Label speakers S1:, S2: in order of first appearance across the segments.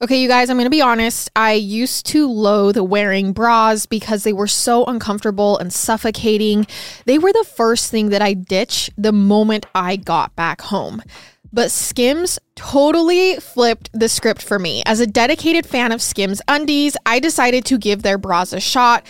S1: Okay, you guys, I'm going to be honest. I used to loathe wearing bras because they were so uncomfortable and suffocating. They were the first thing that I ditched the moment I got back home. But Skims totally flipped the script for me. As a dedicated fan of Skims undies, I decided to give their bras a shot.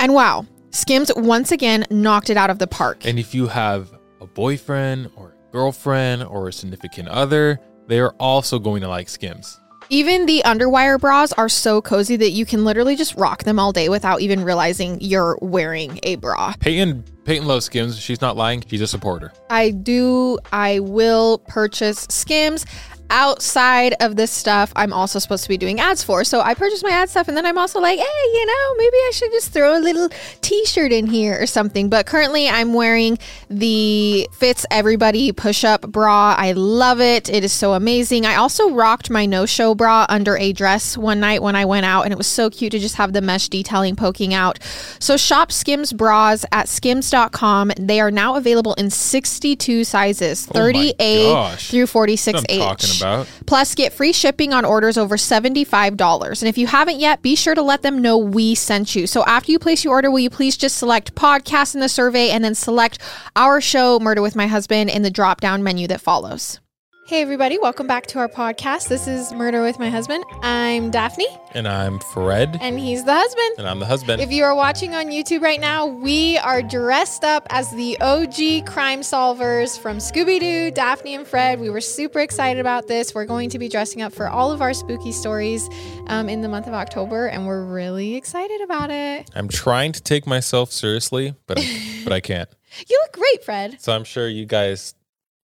S1: And wow, Skims once again knocked it out of the park.
S2: And if you have a boyfriend or a girlfriend or a significant other, they are also going to like Skims.
S1: Even the underwire bras are so cozy that you can literally just rock them all day without even realizing you're wearing a bra.
S2: Peyton Peyton loves Skims. She's not lying. She's a supporter.
S1: I do, I will purchase Skims outside of this stuff I'm also supposed to be doing ads for. So I purchase my ad stuff and then I'm also like, hey, you know, maybe I should just throw a little t shirt in here or something. But currently I'm wearing the Fits Everybody push up bra. I love it. It is so amazing. I also rocked my no show bra under a dress one night when I went out and it was so cute to just have the mesh detailing poking out. So shop Skims bras at skims.com. They are now available in 62 sizes,
S2: Oh my
S1: 30A
S2: gosh.
S1: through
S2: That's what I'm
S1: 46H.
S2: About.
S1: Plus, get free shipping on orders over $75. And if you haven't yet, be sure to let them know we sent you. So after you place your order, will you please just select podcast in the survey and then select our show, Murder with My Husband, in the drop down menu that follows. Hey, everybody, welcome back to our podcast. This is Murder with My Husband. I'm Daphne,
S2: And I'm Fred.
S1: and he's the husband.
S2: And I'm the husband.
S1: If you are watching on YouTube right now, we are dressed up as the OG crime solvers from Scooby Doo, Daphne and Fred. We were super excited about this. We're going to be dressing up for all of our spooky stories um, in the month of October, and we're really excited about it.
S2: I'm trying to take myself seriously, but I, but I can't.
S1: You look great, Fred.
S2: So I'm sure you guys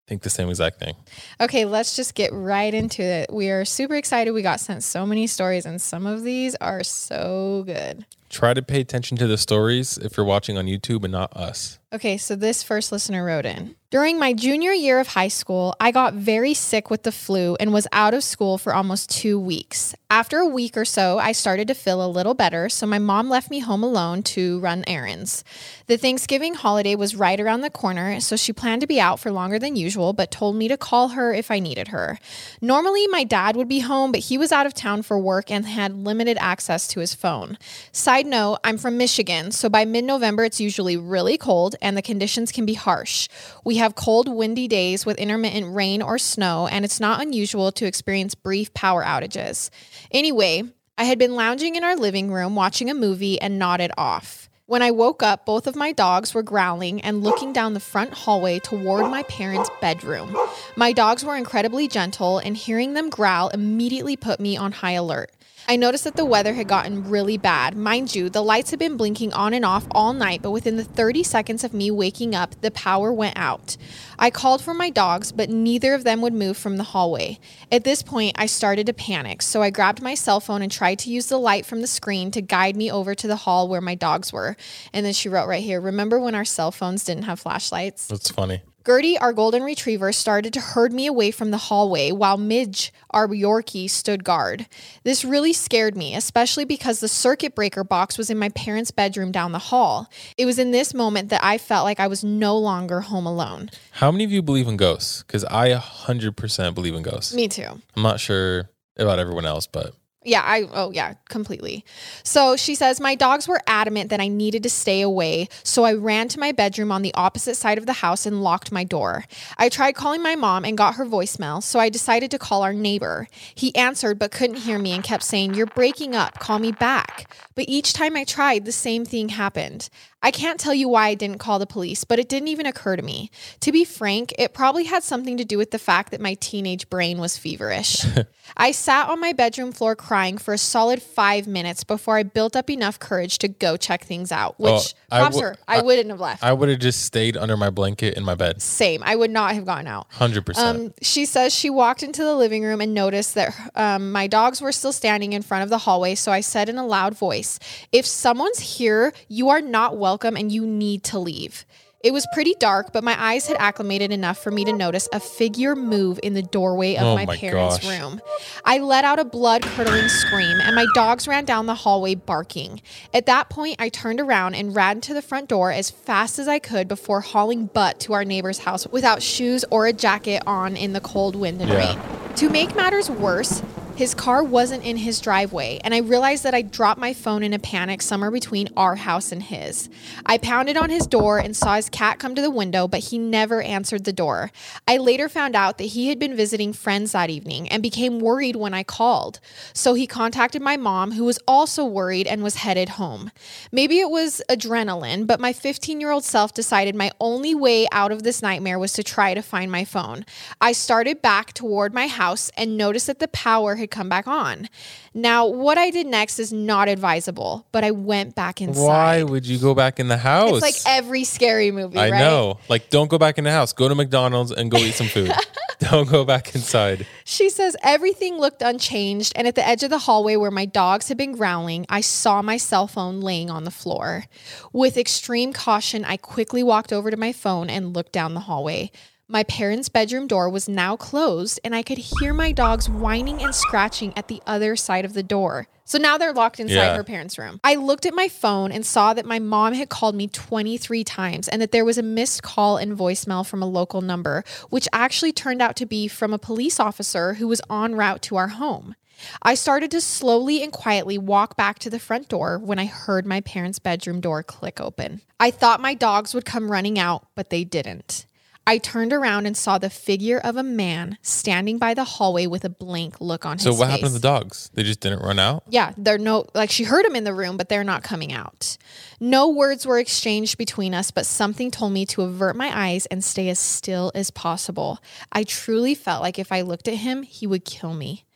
S2: think the same exact thing.
S1: Okay, let's just get right into it. We are super excited. We got sent so many stories, and some of these are so good.
S2: Try to pay attention to the stories if you're watching on YouTube and not us.
S1: Okay, so this first listener wrote in. During my junior year of high school, I got very sick with the flu and was out of school for almost two weeks. After a week or so, I started to feel a little better, so my mom left me home alone to run errands. The Thanksgiving holiday was right around the corner, so she planned to be out for longer than usual, but told me to call her if I needed her. Normally, my dad would be home, but he was out of town for work and had limited access to his phone. Side note, I'm from Michigan, so by mid November, it's usually really cold and the conditions can be harsh. We have cold, windy days with intermittent rain or snow, and it's not unusual to experience brief power outages. Anyway, I had been lounging in our living room watching a movie and nodded off. When I woke up, both of my dogs were growling and looking down the front hallway toward my parents' bedroom. My dogs were incredibly gentle, and hearing them growl immediately put me on high alert. I noticed that the weather had gotten really bad. Mind you, the lights had been blinking on and off all night, but within the 30 seconds of me waking up, the power went out. I called for my dogs, but neither of them would move from the hallway. At this point, I started to panic, so I grabbed my cell phone and tried to use the light from the screen to guide me over to the hall where my dogs were. And then she wrote right here Remember when our cell phones didn't have flashlights?
S2: That's funny.
S1: Gertie, our golden retriever, started to herd me away from the hallway while Midge, our Yorkie, stood guard. This really scared me, especially because the circuit breaker box was in my parents' bedroom down the hall. It was in this moment that I felt like I was no longer home alone.
S2: How many of you believe in ghosts? Because I 100% believe in ghosts.
S1: Me too.
S2: I'm not sure about everyone else, but
S1: Yeah, I oh yeah, completely. So she says my dogs were adamant that I needed to stay away, so I ran to my bedroom on the opposite side of the house and locked my door. I tried calling my mom and got her voicemail, so I decided to call our neighbor. He answered but couldn't hear me and kept saying, "You're breaking up, call me back." But each time I tried, the same thing happened. I can't tell you why I didn't call the police, but it didn't even occur to me. To be frank, it probably had something to do with the fact that my teenage brain was feverish. I sat on my bedroom floor crying for a solid five minutes before I built up enough courage to go check things out, which
S2: Oh, I
S1: props
S2: w-
S1: her. I,
S2: I-
S1: wouldn't have left.
S2: I would have just stayed under my blanket in my bed.
S1: Same. I would not have gone out.
S2: 100%.
S1: Um, she says she walked into the living room and noticed that um, my dogs were still standing in front of the hallway. So I said in a loud voice, If someone's here, you are not welcome and you need to leave. It was pretty dark, but my eyes had acclimated enough for me to notice a figure move in the doorway of
S2: Oh
S1: my,
S2: my
S1: parents'
S2: gosh.
S1: room. I let out a blood curdling scream, and my dogs ran down the hallway barking. At that point, I turned around and ran to the front door as fast as I could before hauling butt to our neighbor's house without shoes or a jacket on in the cold wind and
S2: Yeah.
S1: rain. To make matters worse, His car wasn't in his driveway, and I realized that I dropped my phone in a panic somewhere between our house and his. I pounded on his door and saw his cat come to the window, but he never answered the door. I later found out that he had been visiting friends that evening and became worried when I called. So he contacted my mom, who was also worried and was headed home. Maybe it was adrenaline, but my 15 year old self decided my only way out of this nightmare was to try to find my phone. I started back toward my house and noticed that the power had come back on. Now, what I did next is not advisable, but I went back inside.
S2: Why would you go back in the house?
S1: It's like every scary movie,
S2: I
S1: right?
S2: know. Like, don't go back in the house. Go to McDonald's and go eat some food. don't go back inside.
S1: She says everything looked unchanged, and at the edge of the hallway where my dogs had been growling, I saw my cell phone laying on the floor. With extreme caution, I quickly walked over to my phone and looked down the hallway. My parents' bedroom door was now closed, and I could hear my dogs whining and scratching at the other side of the door. So now they're locked inside
S2: Yeah.
S1: her parents' room. I looked at my phone and saw that my mom had called me 23 times and that there was a missed call and voicemail from a local number, which actually turned out to be from a police officer who was en route to our home. I started to slowly and quietly walk back to the front door when I heard my parents' bedroom door click open. I thought my dogs would come running out, but they didn't. I turned around and saw the figure of a man standing by the hallway with a blank look on
S2: So,
S1: his face.
S2: So what happened to the dogs? They just didn't run out?
S1: Yeah, they're no like she heard him in the room, but they're not coming out. No words were exchanged between us, but something told me to avert my eyes and stay as still as possible. I truly felt like if I looked at him, he would kill me.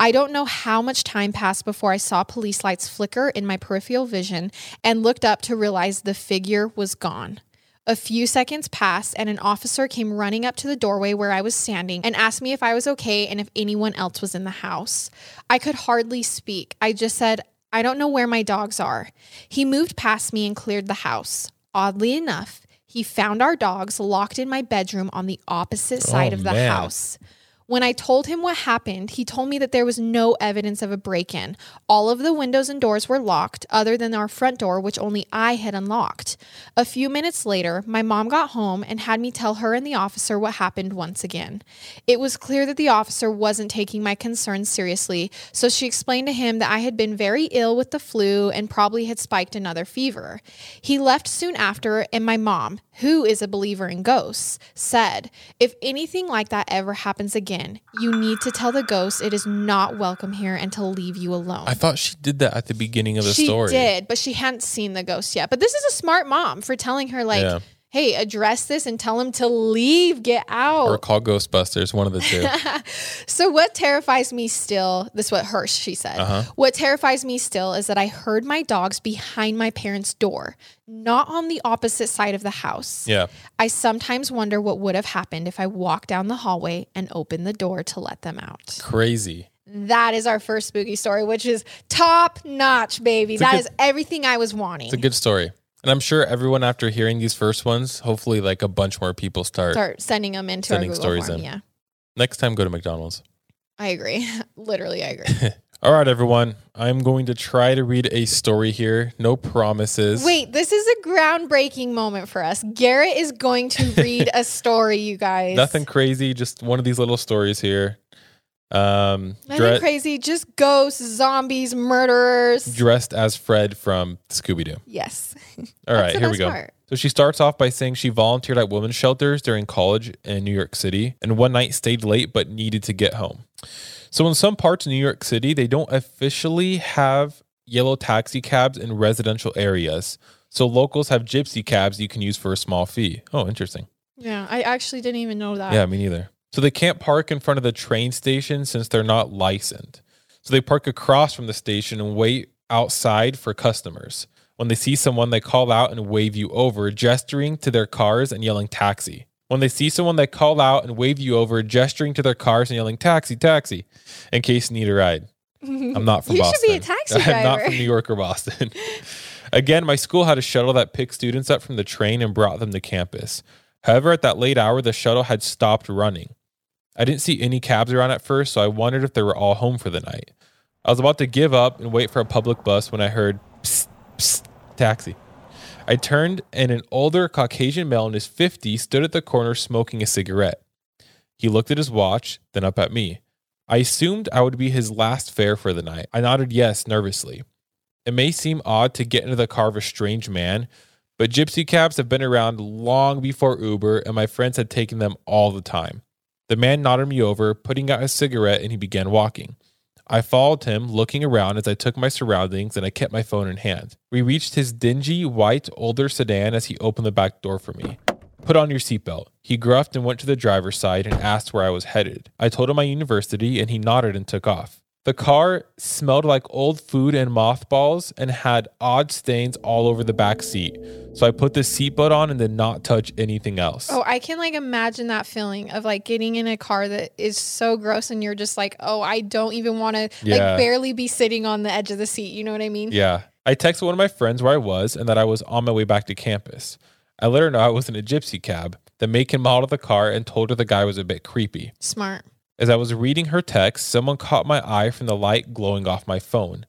S1: I don't know how much time passed before I saw police lights flicker in my peripheral vision and looked up to realize the figure was gone. A few seconds passed, and an officer came running up to the doorway where I was standing and asked me if I was okay and if anyone else was in the house. I could hardly speak. I just said, I don't know where my dogs are. He moved past me and cleared the house. Oddly enough, he found our dogs locked in my bedroom on the opposite oh, side
S2: Oh,
S1: of the
S2: man.
S1: house. When I told him what happened, he told me that there was no evidence of a break in. All of the windows and doors were locked, other than our front door, which only I had unlocked. A few minutes later, my mom got home and had me tell her and the officer what happened once again. It was clear that the officer wasn't taking my concerns seriously, so she explained to him that I had been very ill with the flu and probably had spiked another fever. He left soon after, and my mom, who is a believer in ghosts, said, If anything like that ever happens again, you need to tell the ghost it is not welcome here and to leave you alone.
S2: I thought she did that at the beginning of the
S1: she
S2: story.
S1: did, but she hadn't seen the ghost yet. But this is a smart mom for telling her, like,
S2: Yeah.
S1: Hey, address this and tell him to leave, get out.
S2: Or call Ghostbusters, one of the two.
S1: So what terrifies me still, this is what Hirsch she said.
S2: Uh-huh.
S1: What terrifies me still is that I heard my dogs behind my parents' door, not on the opposite side of the house.
S2: yeah.
S1: I sometimes wonder what would have happened if I walked down the hallway and opened the door to let them out.
S2: Crazy.
S1: That is our first spooky story, which is top notch, baby. That
S2: good-
S1: is everything I was wanting.
S2: It's a good story. And I'm sure everyone after hearing these first ones, hopefully like a bunch more people start.
S1: Start sending them into
S2: Sending
S1: our Google
S2: stories
S1: form.
S2: in.
S1: Yeah,
S2: Next time go to McDonald's.
S1: I agree. Literally, I agree.
S2: All right, everyone. I'm going to try to read a story here. No promises.
S1: Wait, this is a groundbreaking moment for us. Garrett is going to read a story, you guys.
S2: Nothing crazy, just one of these little stories here. Um
S1: Nothing
S2: dre-
S1: crazy. Just ghosts, zombies, murderers.
S2: dressed as Fred from Scooby Doo.
S1: yes.
S2: All right, here we go.
S1: part.
S2: So she starts off by saying she volunteered at women's shelters during college in New York City and one night stayed late but needed to get home. So in some parts of New York City, they don't officially have yellow taxi cabs in residential areas. So locals have gypsy cabs you can use for a small fee. Oh, interesting.
S1: Yeah, I actually didn't even know that.
S2: Yeah, me neither. So they can't park in front of the train station since they're not licensed. So they park across from the station and wait outside for customers. When they see someone, they call out and wave you over, gesturing to their cars and yelling taxi. When they see someone, they call out and wave you over, gesturing to their cars and yelling taxi, taxi, in case you need a ride. I'm not from
S1: You should
S2: Boston.
S1: be a taxi driver.
S2: I'm not from New York or Boston. Again, my school had a shuttle that picked students up from the train and brought them to campus. However, at that late hour, the shuttle had stopped running. I didn't see any cabs around at first, so I wondered if they were all home for the night. I was about to give up and wait for a public bus when I heard psst, psst, taxi. I turned and an older Caucasian male in his 50s stood at the corner smoking a cigarette. He looked at his watch, then up at me. I assumed I would be his last fare for the night. I nodded yes nervously. It may seem odd to get into the car of a strange man, but gypsy cabs have been around long before Uber, and my friends had taken them all the time. The man nodded me over, putting out his cigarette, and he began walking. I followed him, looking around as I took my surroundings and I kept my phone in hand. We reached his dingy, white, older sedan as he opened the back door for me. Put on your seatbelt. He gruffed and went to the driver's side and asked where I was headed. I told him my university and he nodded and took off. The car smelled like old food and mothballs and had odd stains all over the back seat. So I put the seatbelt on and did not touch anything else.
S1: Oh, I can like imagine that feeling of like getting in a car that is so gross and you're just like, oh, I don't even want to
S2: Yeah.
S1: like barely be sitting on the edge of the seat. You know what I mean?
S2: Yeah. I texted one of my friends where I was and that I was on my way back to campus. I let her know I was in a gypsy cab, the make and model of the car, and told her the guy was a bit creepy.
S1: Smart.
S2: As I was reading her text, someone caught my eye from the light glowing off my phone.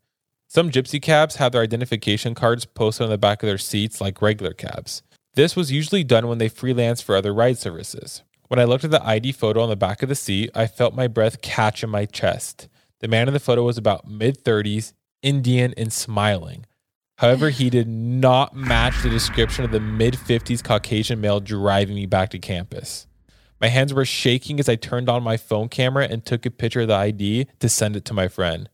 S2: Some gypsy cabs have their identification cards posted on the back of their seats like regular cabs. This was usually done when they freelance for other ride services. When I looked at the ID photo on the back of the seat, I felt my breath catch in my chest. The man in the photo was about mid 30s, Indian, and smiling. However, he did not match the description of the mid 50s Caucasian male driving me back to campus. My hands were shaking as I turned on my phone camera and took a picture of the ID to send it to my friend.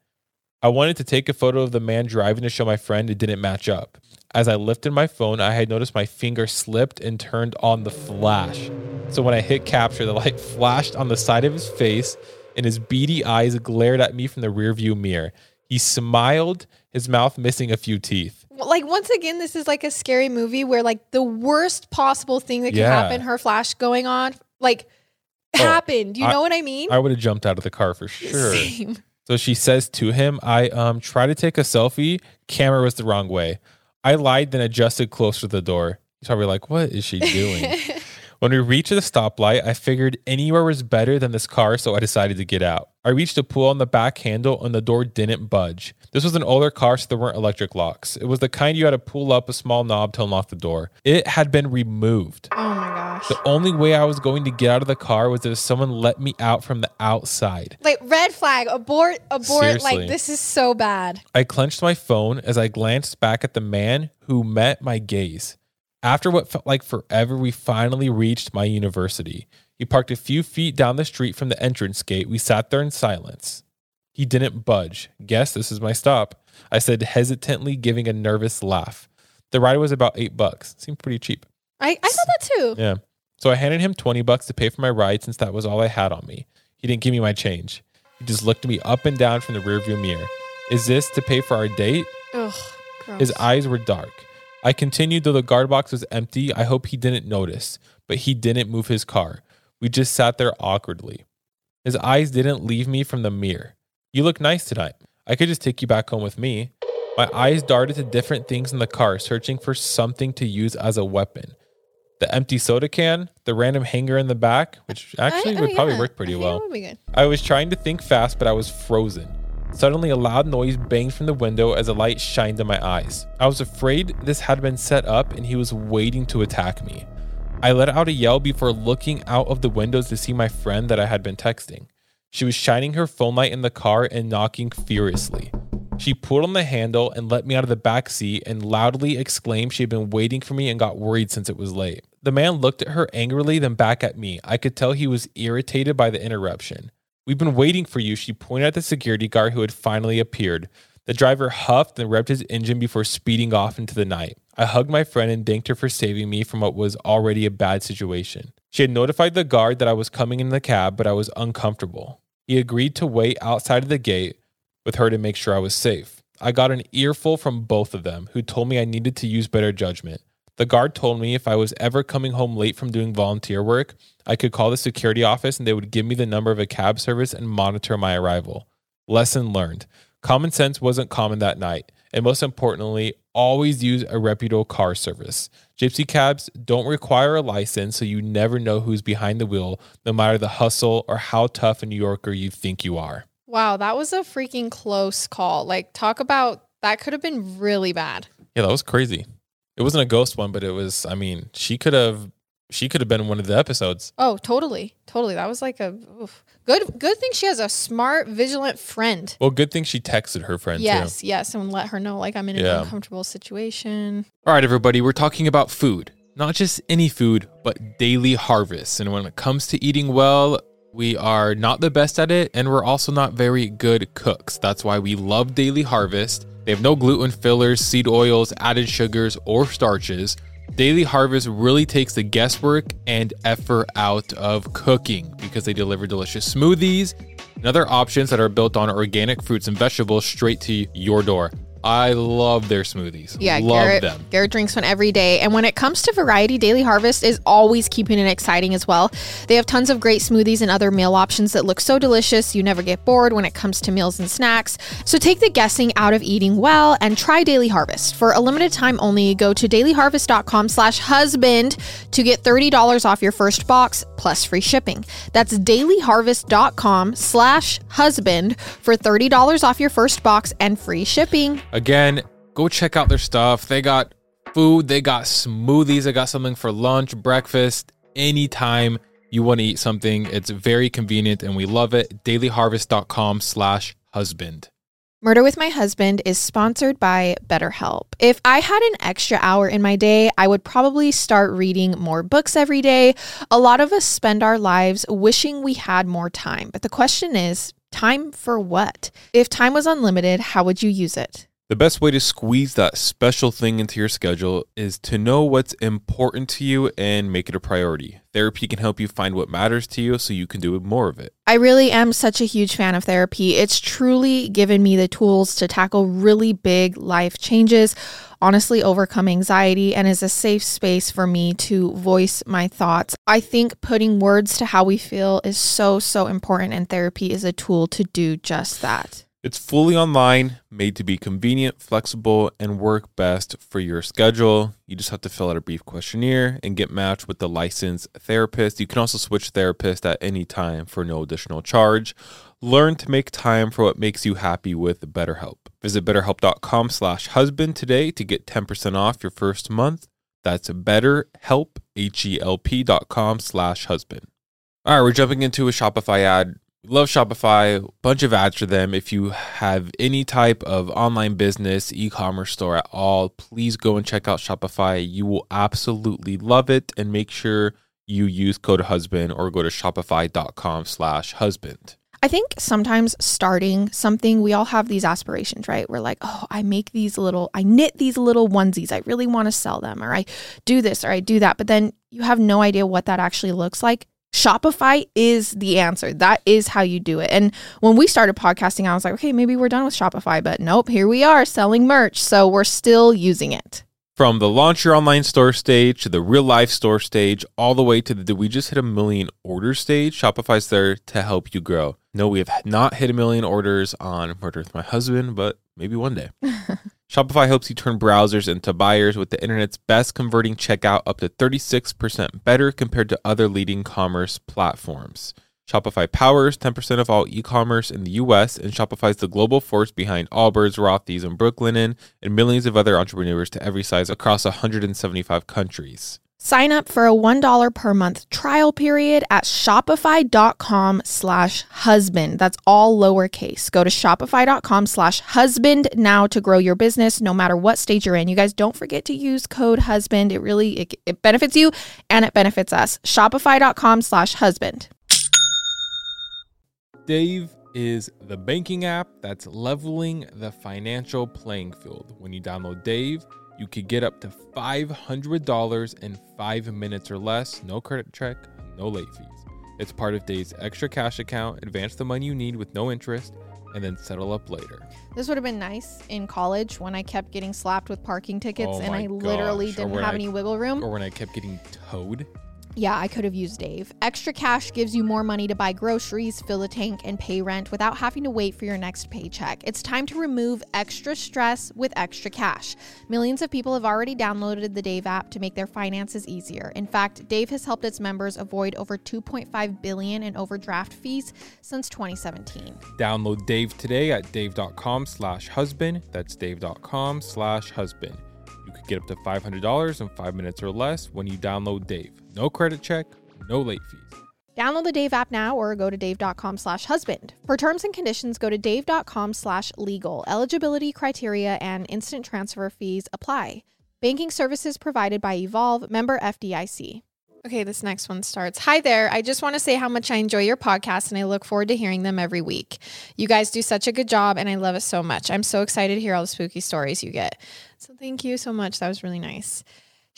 S2: I wanted to take a photo of the man driving to show my friend it didn't match up. As I lifted my phone, I had noticed my finger slipped and turned on the flash. So when I hit capture, the light flashed on the side of his face and his beady eyes glared at me from the rearview mirror. He smiled, his mouth missing a few teeth.
S1: Like once again, this is like a scary movie where like the worst possible thing that could
S2: Yeah.
S1: happen, her flash going on, like
S2: Oh,
S1: happened. You
S2: I-
S1: know what I mean?
S2: I would have jumped out of the car for sure.
S1: Same.
S2: So she says to him, I um try to take a selfie. Camera was the wrong way. I lied, then adjusted closer to the door. He's probably like, What is she doing? when we reached the stoplight, I figured anywhere was better than this car, so I decided to get out. I reached a pull on the back handle and the door didn't budge. This was an older car, so there weren't electric locks. It was the kind you had to pull up a small knob to unlock the door. It had been removed.
S1: oh my gosh.
S2: The only way I was going to get out of the car was if someone let me out from the outside.
S1: Like red flag, abort, abort.
S2: Seriously.
S1: Like this is so bad.
S2: I clenched my phone as I glanced back at the man who met my gaze. After what felt like forever, we finally reached my university. He parked a few feet down the street from the entrance gate. We sat there in silence. He didn't budge. Guess this is my stop. I said hesitantly, giving a nervous laugh. The ride was about eight bucks. Seemed pretty cheap.
S1: I, I thought that too.
S2: Yeah. So I handed him 20 bucks to pay for my ride since that was all I had on me. He didn't give me my change. He just looked at me up and down from the rearview mirror. Is this to pay for our date?
S1: Ugh. Gross.
S2: His eyes were dark. I continued though the guard box was empty. I hope he didn't notice, but he didn't move his car. We just sat there awkwardly. His eyes didn't leave me from the mirror. You look nice tonight. I could just take you back home with me. My eyes darted to different things in the car, searching for something to use as a weapon. The empty soda can, the random hanger in the back, which actually
S1: I- oh,
S2: would probably
S1: yeah.
S2: work pretty
S1: I
S2: well.
S1: It would be good.
S2: I was trying to think fast, but I was frozen. Suddenly, a loud noise banged from the window as a light shined in my eyes. I was afraid this had been set up and he was waiting to attack me. I let out a yell before looking out of the windows to see my friend that I had been texting. She was shining her phone light in the car and knocking furiously. She pulled on the handle and let me out of the back seat and loudly exclaimed she had been waiting for me and got worried since it was late. The man looked at her angrily, then back at me. I could tell he was irritated by the interruption. We've been waiting for you, she pointed at the security guard who had finally appeared. The driver huffed and revved his engine before speeding off into the night. I hugged my friend and thanked her for saving me from what was already a bad situation. She had notified the guard that I was coming in the cab, but I was uncomfortable. He agreed to wait outside of the gate with her to make sure I was safe. I got an earful from both of them, who told me I needed to use better judgment. The guard told me if I was ever coming home late from doing volunteer work, I could call the security office and they would give me the number of a cab service and monitor my arrival. Lesson learned. Common sense wasn't common that night. And most importantly, always use a reputable car service. Gypsy cabs don't require a license, so you never know who's behind the wheel, no matter the hustle or how tough a New Yorker you think you are.
S1: Wow, that was a freaking close call. Like, talk about that could have been really bad.
S2: Yeah, that was crazy. It wasn't a ghost one, but it was, I mean, she could have she could have been one of the episodes.
S1: Oh, totally, totally. That was like a oof. good. Good thing she has a smart, vigilant friend.
S2: Well, good thing she texted her friend
S1: Yes,
S2: too.
S1: yes, and let her know like I'm in an
S2: Yeah.
S1: uncomfortable situation.
S2: All right, everybody, we're talking about food. Not just any food, but daily harvest. And when it comes to eating well, we are not the best at it, and we're also not very good cooks. That's why we love Daily Harvest. They have no gluten fillers, seed oils, added sugars, or starches. Daily Harvest really takes the guesswork and effort out of cooking because they deliver delicious smoothies and other options that are built on organic fruits and vegetables straight to your door. I love their smoothies.
S1: Yeah,
S2: love
S1: Garrett,
S2: them.
S1: Garrett drinks one every day. And when it comes to variety, Daily Harvest is always keeping it exciting as well. They have tons of great smoothies and other meal options that look so delicious. You never get bored when it comes to meals and snacks. So take the guessing out of eating well and try Daily Harvest. For a limited time only, go to dailyharvest.com slash husband to get $30 off your first box plus free shipping. That's dailyharvest.com slash husband for $30 off your first box and free shipping.
S2: Again, go check out their stuff. They got food, they got smoothies, they got something for lunch, breakfast, anytime you want to eat something. It's very convenient and we love it. Dailyharvest.com slash husband.
S1: Murder with My Husband is sponsored by BetterHelp. If I had an extra hour in my day, I would probably start reading more books every day. A lot of us spend our lives wishing we had more time, but the question is time for what? If time was unlimited, how would you use it?
S2: The best way to squeeze that special thing into your schedule is to know what's important to you and make it a priority. Therapy can help you find what matters to you so you can do more of it.
S1: I really am such a huge fan of therapy. It's truly given me the tools to tackle really big life changes, honestly, overcome anxiety, and is a safe space for me to voice my thoughts. I think putting words to how we feel is so, so important, and therapy is a tool to do just that.
S2: It's fully online, made to be convenient, flexible, and work best for your schedule. You just have to fill out a brief questionnaire and get matched with the licensed therapist. You can also switch therapist at any time for no additional charge. Learn to make time for what makes you happy with BetterHelp. Visit betterhelp.com slash husband today to get 10% off your first month. That's betterhelp, H-E-L-P dot com slash husband. All right, we're jumping into a Shopify ad. Love Shopify, bunch of ads for them. If you have any type of online business, e-commerce store at all, please go and check out Shopify. You will absolutely love it and make sure you use code husband or go to shopify.com slash husband.
S1: I think sometimes starting something, we all have these aspirations, right? We're like, oh, I make these little, I knit these little onesies. I really want to sell them, or I do this, or I do that. But then you have no idea what that actually looks like. Shopify is the answer. That is how you do it. And when we started podcasting, I was like, okay, maybe we're done with Shopify, but nope, here we are selling merch. So we're still using it.
S2: From the launch your online store stage to the real life store stage, all the way to the did we just hit a million order stage, Shopify's there to help you grow. No, we have not hit a million orders on Murder with My Husband, but maybe one day. Shopify helps you turn browsers into buyers with the internet's best converting checkout up to 36% better compared to other leading commerce platforms. Shopify powers 10% of all e-commerce in the US and Shopify is the global force behind Allbirds, Rothy's, and Brooklinen and millions of other entrepreneurs to every size across 175 countries.
S1: Sign up for a $1 per month trial period at shopify.com slash husband. That's all lowercase. Go to shopify.com slash husband now to grow your business no matter what stage you're in. You guys don't forget to use code husband. It really, it, it benefits you and it benefits us. Shopify.com slash husband.
S2: Dave is the banking app that's leveling the financial playing field. When you download Dave, you could get up to $500 in five minutes or less, no credit check, no late fees. It's part of Dave's extra cash account. Advance the money you need with no interest and then settle up later.
S1: This would have been nice in college when I kept getting slapped with parking tickets
S2: Oh
S1: and I literally
S2: gosh. Or
S1: didn't have
S2: I-
S1: any wiggle room.
S2: Or when I kept getting towed.
S1: Yeah, I could have used Dave. Extra cash gives you more money to buy groceries, fill a tank, and pay rent without having to wait for your next paycheck. It's time to remove extra stress with extra cash. Millions of people have already downloaded the Dave app to make their finances easier. In fact, Dave has helped its members avoid over 2.5 billion in overdraft fees since 2017.
S2: Download Dave today at dave.com slash husband. That's dave.com slash husband. You could get up to $500 in five minutes or less when you download Dave. No credit check, no late fees.
S1: Download the Dave app now or go to dave.com slash husband. For terms and conditions, go to dave.com slash legal. Eligibility criteria and instant transfer fees apply. Banking services provided by Evolve, member FDIC. Okay, this next one starts. Hi there. I just want to say how much I enjoy your podcast and I look forward to hearing them every week. You guys do such a good job and I love it so much. I'm so excited to hear all the spooky stories you get. So thank you so much. That was really nice.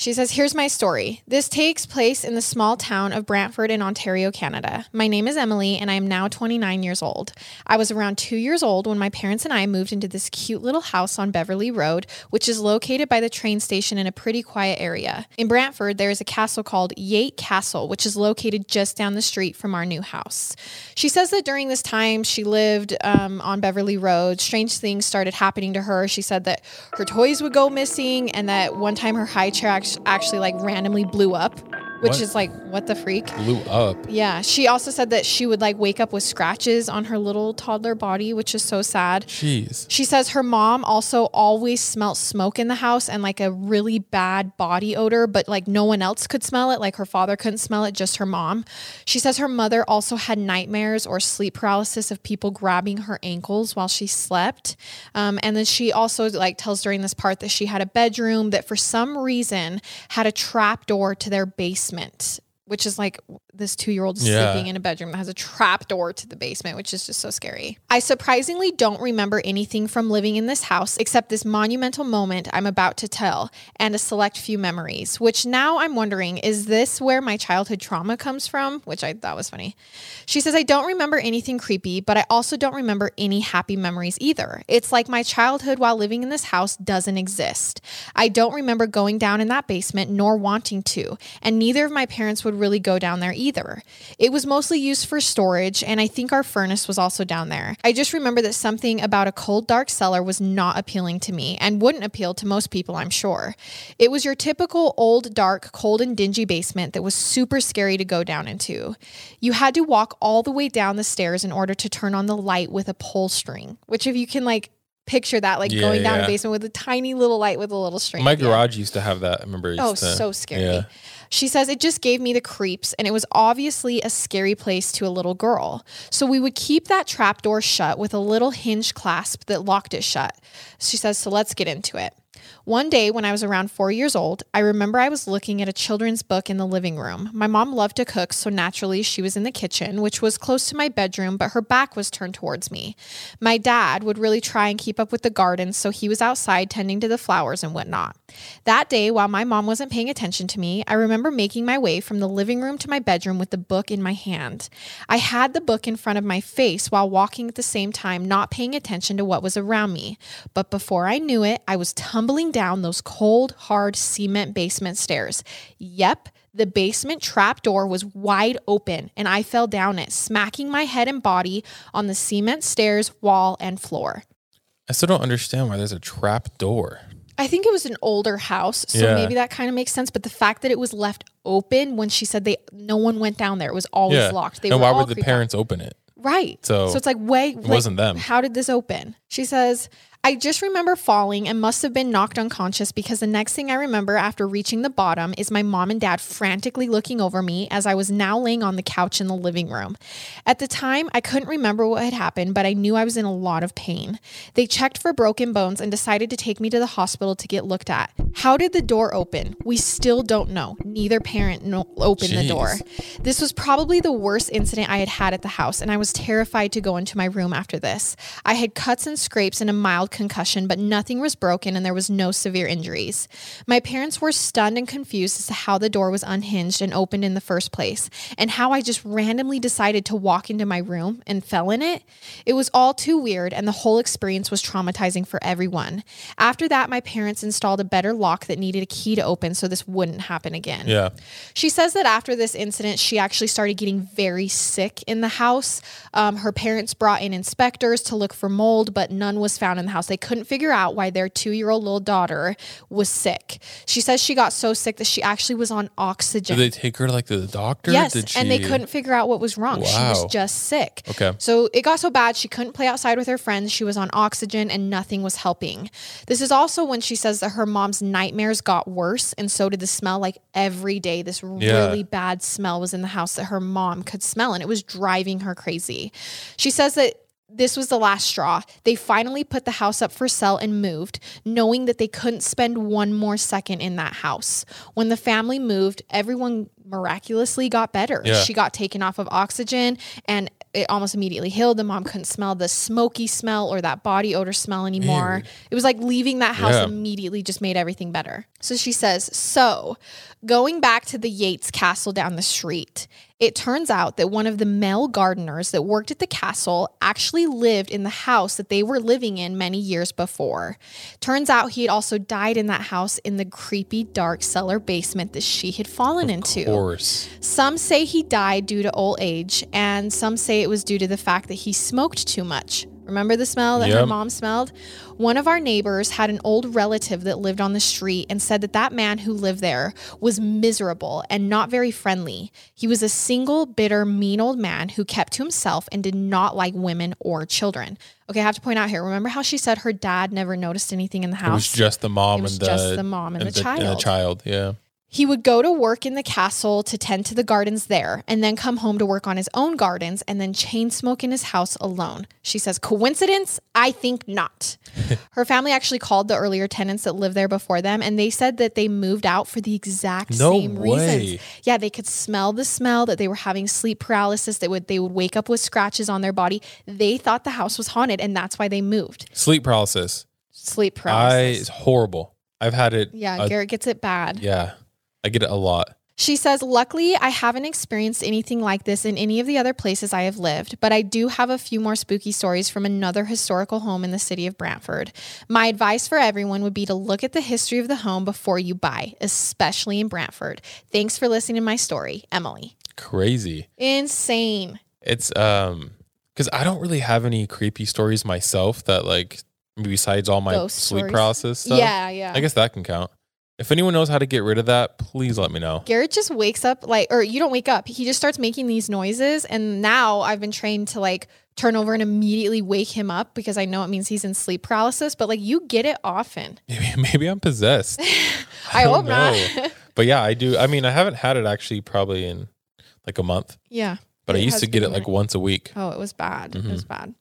S1: She says, Here's my story. This takes place in the small town of Brantford in Ontario, Canada. My name is Emily, and I am now 29 years old. I was around two years old when my parents and I moved into this cute little house on Beverly Road, which is located by the train station in a pretty quiet area. In Brantford, there is a castle called Yates Castle, which is located just down the street from our new house. She says that during this time she lived um, on Beverly Road, strange things started happening to her. She said that her toys would go missing, and that one time her high chair actually actually like randomly blew up, which
S2: What?
S1: is like what the freak.
S2: Blew up.
S1: Yeah, she also said that she would like wake up with scratches on her little toddler body, which is so sad.
S2: Jeez.
S1: She says her mom also always smelt smoke in the house and like a really bad body odor, but like no one else could smell it. Like her father couldn't smell it, just her mom. She says her mother also had nightmares or sleep paralysis of people grabbing her ankles while she slept. Um, and then she also like tells during this part that she had a bedroom that for some reason had a trap door to their basement. Which is like this two year old is
S2: Yeah.
S1: sleeping in a bedroom that has a trap door to the basement, which is just so scary. I surprisingly don't remember anything from living in this house except this monumental moment I'm about to tell and a select few memories, which now I'm wondering is this where my childhood trauma comes from? Which I thought was funny. She says, I don't remember anything creepy, but I also don't remember any happy memories either. It's like my childhood while living in this house doesn't exist. I don't remember going down in that basement nor wanting to, and neither of my parents would really go down there either. It was mostly used for storage, and I think our furnace was also down there. I just remember that something about a cold, dark cellar was not appealing to me and wouldn't appeal to most people, I'm sure. It was your typical old, dark, cold, and dingy basement that was super scary to go down into. You had to walk all the way down the stairs in order to turn on the light with a pull string, which, if you can like picture that, like
S2: Yeah,
S1: going down
S2: yeah.
S1: a basement with a tiny little light with a little string.
S2: My
S1: Yeah.
S2: garage used to have that. I remember.
S1: Oh,
S2: to-
S1: so scary. She says it just gave me the creeps, and it was obviously a scary place to a little girl. So we would keep that trap door shut with a little hinge clasp that locked it shut. She says, So let's get into it. One day when I was around four years old, I remember I was looking at a children's book in the living room. My mom loved to cook, so naturally she was in the kitchen, which was close to my bedroom, but her back was turned towards me. My dad would really try and keep up with the garden, so he was outside tending to the flowers and whatnot. That day, while my mom wasn't paying attention to me, I remember making my way from the living room to my bedroom with the book in my hand. I had the book in front of my face while walking at the same time, not paying attention to what was around me. But before I knew it, I was tumbling down those cold, hard cement basement stairs. Yep. The basement trap door was wide open and I fell down it, smacking my head and body on the cement stairs, wall, and floor.
S2: I still don't understand why there's a trap door.
S1: I think it was an older house, so
S2: Yeah.
S1: maybe that kind of makes sense. But the fact that it was left open when she said they no one went down there, it was always
S2: Yeah.
S1: locked. They
S2: and
S1: were
S2: why would the
S1: creeped out.
S2: parents open it?
S1: Right.
S2: So,
S1: So it's like, wait,
S2: it wasn't them.
S1: How did this open? She says, I just remember falling and must have been knocked unconscious because the next thing I remember after reaching the bottom is my mom and dad frantically looking over me as I was now laying on the couch in the living room. At the time, I couldn't remember what had happened, but I knew I was in a lot of pain. They checked for broken bones and decided to take me to the hospital to get looked at. How did the door open? We still don't know. Neither parent no- opened the door. This was probably the worst incident I had had at the house, and I was terrified to go into my room after this. I had cuts and scrapes and a mild concussion, but nothing was broken and there was no severe injuries. My parents were stunned and confused as to how the door was unhinged and opened in the first place, and how I just randomly decided to walk into my room and fell in it. It was all too weird, and the whole experience was traumatizing for everyone. After that, my parents installed a better lock that needed a key to open so this wouldn't happen again.
S2: Yeah.
S1: She says that after this incident, she actually started getting very sick in the house. Um, her parents brought in inspectors to look for mold, but none was found in the house house. They couldn't figure out why their two year old little daughter was sick. She says she got so sick that she actually was on oxygen.
S2: Did they take her like to the doctor?
S1: yes,
S2: Did
S1: and they couldn't figure out what was wrong. She was just sick.
S2: Okay.
S1: So it got so bad she couldn't play outside with her friends. She was on oxygen and nothing was helping. This is also when she says that her mom's nightmares got worse and so did the smell like every day. This
S2: Yeah.
S1: really bad smell was in the house that her mom could smell and it was driving her crazy. She says that this was the last straw. They finally put the house up for sale and moved, knowing that they couldn't spend one more second in that house. When the family moved, everyone miraculously got better.
S2: Yeah.
S1: She got taken off of oxygen and it almost immediately healed. The mom couldn't smell the smoky smell or that body odor smell anymore. It was like leaving that house
S2: Yeah.
S1: immediately just made everything better. So she says, So going back to the Yates castle down the street, it turns out that one of the male gardeners that worked at the castle actually lived in the house that they were living in many years before. Turns out he had also died in that house in the creepy, dark cellar basement that she had fallen into.
S2: Of course.
S1: Some say he died due to old age, and some say it was due to the fact that he smoked too much. Remember the smell that her mom smelled? One of our neighbors had an old relative that lived on the street and said that that man who lived there was miserable and not very friendly. He was a single, bitter, mean old man who kept to himself and did not like women or children. Okay, I have to point out here. Remember how she said her dad never noticed anything in the house?
S2: It was just the mom
S1: It was
S2: and the
S1: just the mom and the
S2: And the
S1: child.
S2: child. Yeah.
S1: He would go to work in the castle to tend to the gardens there and then come home to work on his own gardens and then chain smoke in his house alone. She says, Coincidence? I think not. Her family actually called the earlier tenants that lived there before them and they said that they moved out for the exact
S2: No
S1: same
S2: way.
S1: reasons. Yeah, they could smell the smell that they were having sleep paralysis, that would they would wake up with scratches on their body. They thought the house was haunted and that's why they moved.
S2: Sleep paralysis.
S1: Sleep
S2: I
S1: paralysis.
S2: it's horrible. I've had it.
S1: yeah,
S2: uh,
S1: Garrett gets it bad.
S2: yeah. I get it a lot.
S1: She says, Luckily, I haven't experienced anything like this in any of the other places I have lived, but I do have a few more spooky stories from another historical home in the city of Brantford. My advice for everyone would be to look at the history of the home before you buy, especially in Brantford. Thanks for listening to my story, Emily.
S2: Crazy.
S1: Insane.
S2: It's um because I don't really have any creepy stories myself that like besides all my
S1: Ghost
S2: sleep
S1: stories.
S2: paralysis stuff.
S1: Yeah, yeah.
S2: I guess that can count. If anyone knows how to get rid of that, please let me know.
S1: Garrett just wakes up like, or you don't wake up. He just starts making these noises. And now I've been trained to like turn over and immediately wake him up because I know it means he's in sleep paralysis. But like you get it often.
S2: Maybe, maybe I'm possessed.
S1: I,
S2: don't
S1: hope not.
S2: but yeah, I do. I mean, I haven't had it actually probably in like a month,
S1: yeah.
S2: but I used to get it like once a week.
S1: Oh, it was bad. It
S2: Mhm.
S1: was bad.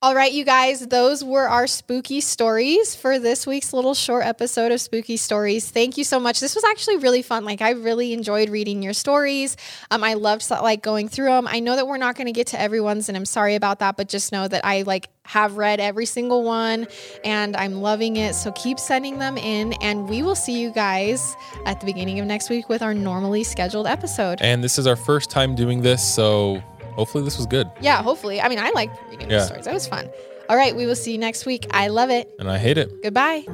S1: All right, you guys, those were our spooky stories for this week's little short episode of Spooky Stories. Thank you so much. This was actually really fun. Like I really enjoyed reading your stories. Um, I loved like going through them. I know that we're not going to get to everyone's, and I'm sorry about that. But just know that I like have read every single one, and I'm loving it. So keep sending them in, and we will see you guys at the beginning of next week with our normally scheduled episode.
S2: And this is our first time doing this, so hopefully this was good.
S1: Yeah, hopefully. I mean, I liked reading
S2: Yeah.
S1: the stories. That was fun. All right, we will see you next week. I love it.
S2: And I hate it.
S1: Goodbye.